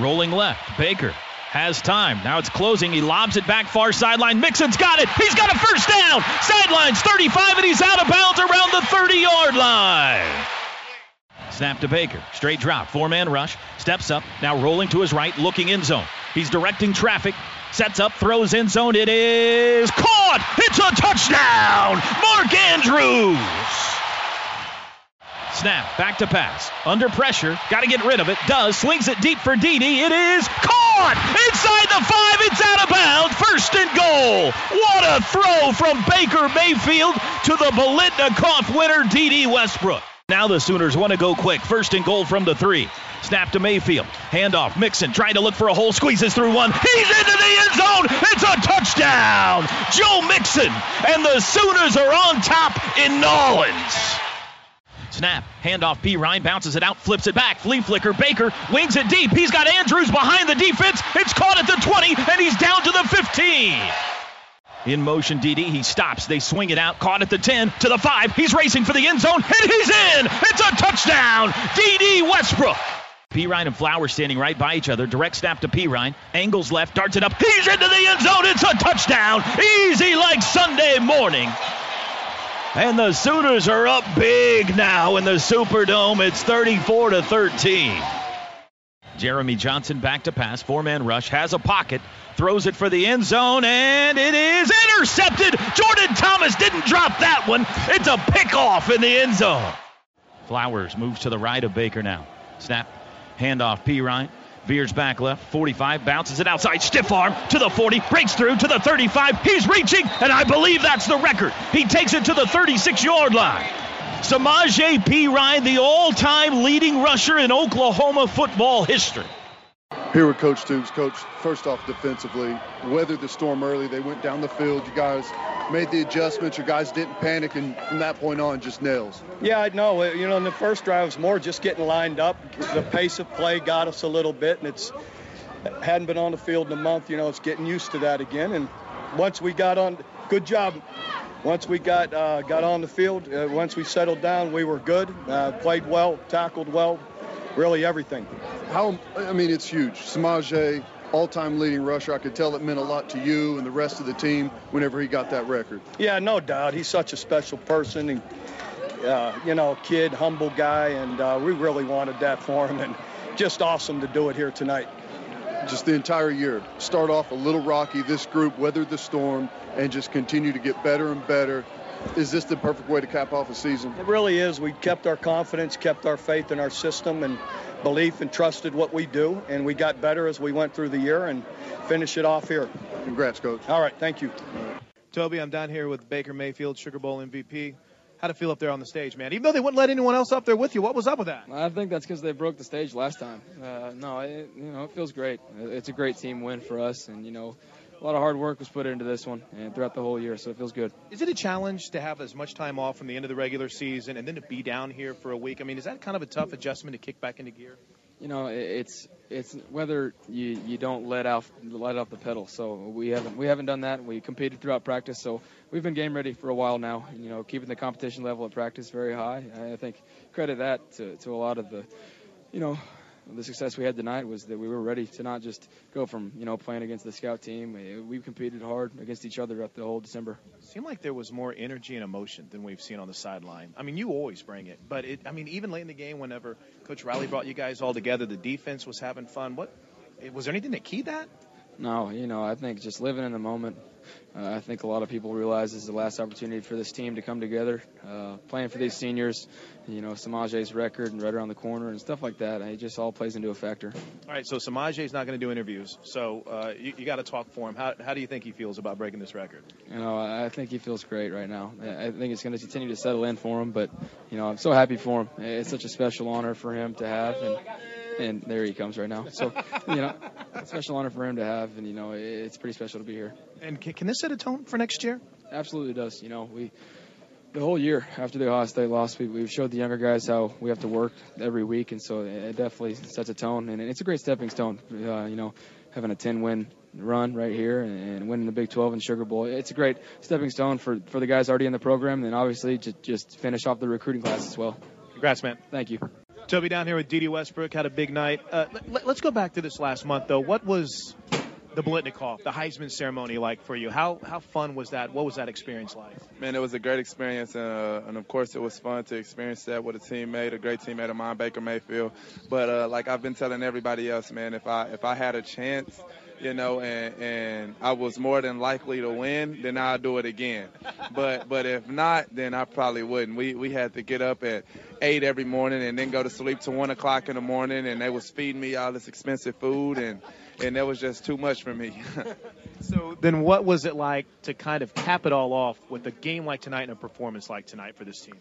Rolling left. Baker has time. Now it's closing. He lobs it back far sideline. Mixon's got it. He's got a first down. Sidelines 35, and he's out of bounds around the 30 yard line. Snap to Baker. Straight drop. Four man rush. Steps up. Now rolling to his right. Looking end zone. He's directing traffic. Sets up. Throws end zone. It is caught. It's a touchdown. Mark Andrews. Snap, back to pass. Under pressure, got to get rid of it. Does, swings it deep for Dede. It is caught! Inside the five, it's out of bounds. First and goal. What a throw from Baker Mayfield to the Biletnikoff winner, Dede Westbrook. Now the Sooners want to go quick. First and goal from the three. Snap to Mayfield. Handoff. Mixon trying to look for a hole. Squeezes through one. He's into the end zone. It's a touchdown. Joe Mixon. And the Sooners are on top in Nolens. Snap. Handoff. Perine bounces it out, flips it back. Flea flicker. Baker wings it deep. He's got Andrews behind the defense. It's caught at the 20, and he's down to the 15. In motion, Dede. He stops. They swing it out. Caught at the 10 to the 5. He's racing for the end zone, and he's in. It's a touchdown. Dede Westbrook. Perine and Flowers standing right by each other. Direct snap to Perine. Angles left, darts it up. He's into the end zone. It's a touchdown. Easy like Sunday morning. And the Sooners are up big now in the Superdome. It's 34 to 13. Jeremy Johnson back to pass, four man rush, has a pocket, throws it for the end zone, and it is intercepted. Jordan Thomas didn't drop that one. It's a pickoff in the end zone. Flowers moves to the right of Baker now. Snap, handoff, Perine. Veers back left, 45, bounces it outside, stiff arm to the 40, breaks through to the 35. He's reaching, and I believe that's the record. He takes it to the 36 yard line. Samaje Perine, the all time leading rusher in Oklahoma football history. Here with Coach Stoops. Coach, first off, defensively, weathered the storm early. They went down the field. You guys made the adjustments. Your guys didn't panic, and from that point on, just nails. Yeah, I know. You know, in the first drive, it was more just getting lined up. The pace of play got us a little bit, and it's hadn't been on the field in a month. You know, it's getting used to that again. And once we got on, good job. Once we got uh, got on the field, uh, once we settled down, we were good. Uh, played well, tackled well, really everything. How? I mean, it's huge. Samaje, all-time leading rusher. I could tell it meant a lot to you and the rest of the team whenever he got that record. Yeah, no doubt. He's such a special person. And, uh, you know, kid, humble guy, and uh, we really wanted that for him. And just awesome to do it here tonight. Just the entire year. Start off a little rocky. This group weathered the storm and just continue to get better and better. Is this the perfect way to cap off a season? It really is. We kept our confidence, kept our faith in our system, and belief and trusted what we do, and we got better as we went through the year and finish it off here. Congrats, Coach. All right, thank you. Toby, I'm down here with Baker Mayfield, Sugar Bowl MVP. How'd it feel up there on the stage, man? Even though they wouldn't let anyone else up there with you, what was up with that? I think that's because they broke the stage last time. Uh, no, it, you know, it feels great. It's a great team win for us, and you know, a lot of hard work was put into this one and throughout the whole year, so it feels good. Is it a challenge to have as much time off from the end of the regular season and then to be down here for a week? I mean, is that kind of a tough adjustment to kick back into gear? You know, it's it's whether you, you don't let off let off the pedal. So we haven't we haven't done that. We competed throughout practice, so we've been game ready for a while now. You know, keeping the competition level at practice very high. I think credit that to, to a lot of the, you know, the success we had tonight was that we were ready to not just go from you know playing against the scout team. We competed hard against each other throughout the whole December. It seemed like there was more energy and emotion than we've seen on the sideline. I mean, you always bring it, but it, I mean, even late in the game, whenever Coach Riley brought you guys all together, the defense was having fun. What was there anything that keyed that? No, you know, I think just living in the moment. Uh, I think a lot of people realize this is the last opportunity for this team to come together, uh, playing for these seniors. You know, Samaje's record and right around the corner and stuff like that. It just all plays into a factor. All right, so Samaje's not going to do interviews, so uh, you, you got to talk for him. How, how do you think he feels about breaking this record? You know, I think he feels great right now. I think it's going to continue to settle in for him, but you know, I'm so happy for him. It's such a special honor for him to have, and and there he comes right now. So, you know, special honor for him to have, and you know, it's pretty special to be here. And can, can this set a tone for next year? Absolutely does. You know, we the whole year after the Ohio State loss, we, we've showed the younger guys how we have to work every week, and so it definitely sets a tone, and it's a great stepping stone. Uh, you know, having a 10-win run right here and, winning the Big 12 and Sugar Bowl, it's a great stepping stone for, for the guys already in the program, and obviously just, just finish off the recruiting class as well. Congrats, man. Thank you. Toby down here with Dede Westbrook had a big night. Uh, let, us go back to this last month though. What was the Biletnikoff, the Heisman ceremony like for you? How how fun was that? What was that experience like? Man, it was a great experience, uh, and of course, it was fun to experience that with a teammate, a great teammate of mine, Baker Mayfield. But uh, like I've been telling everybody else, man, if I if I had a chance you know, and, and I was more than likely to win, then I'll do it again. But but if not, then I probably wouldn't. We we had to get up at eight every morning and then go to sleep to one o'clock in the morning, and they was feeding me all this expensive food, and and that was just too much for me. so then, what was it like to kind of cap it all off with a game like tonight and a performance like tonight for this team?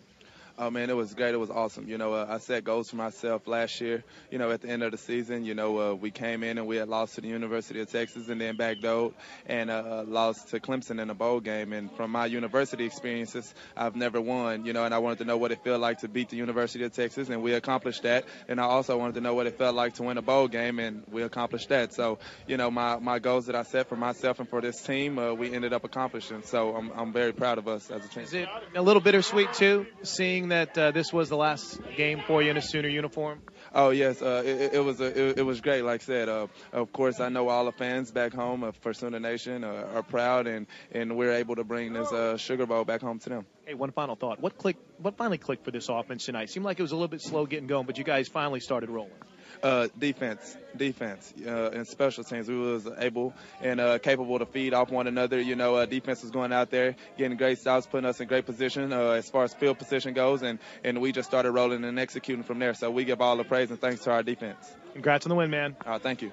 Oh man, it was great. It was awesome. You know, uh, I set goals for myself last year. You know, at the end of the season, you know, uh, we came in and we had lost to the University of Texas and then backdoored and uh, lost to Clemson in a bowl game. And from my university experiences, I've never won. You know, and I wanted to know what it felt like to beat the University of Texas, and we accomplished that. And I also wanted to know what it felt like to win a bowl game, and we accomplished that. So, you know, my my goals that I set for myself and for this team, uh, we ended up accomplishing. So I'm I'm very proud of us as a team. Is it a little bittersweet too, seeing that uh, this was the last game for you in a Sooner uniform? Oh yes, uh, it, it, was a, it, it, was great. Like I said, uh, of course I know all the fans back home for Sooner Nation uh, are proud, and, and we're able to bring this uh, Sugar Bowl back home to them. Hey, one final thought. What clicked? What finally clicked for this offense tonight? Seemed like it was a little bit slow getting going, but you guys finally started rolling. Uh, defense, defense, uh, and special teams. We was able and uh, capable to feed off one another. You know, uh, defense was going out there, getting great stops, putting us in great position uh, as far as field position goes, and, and we just started rolling and executing from there. So we give all the praise and thanks to our defense. Congrats on the win, man. Thank you.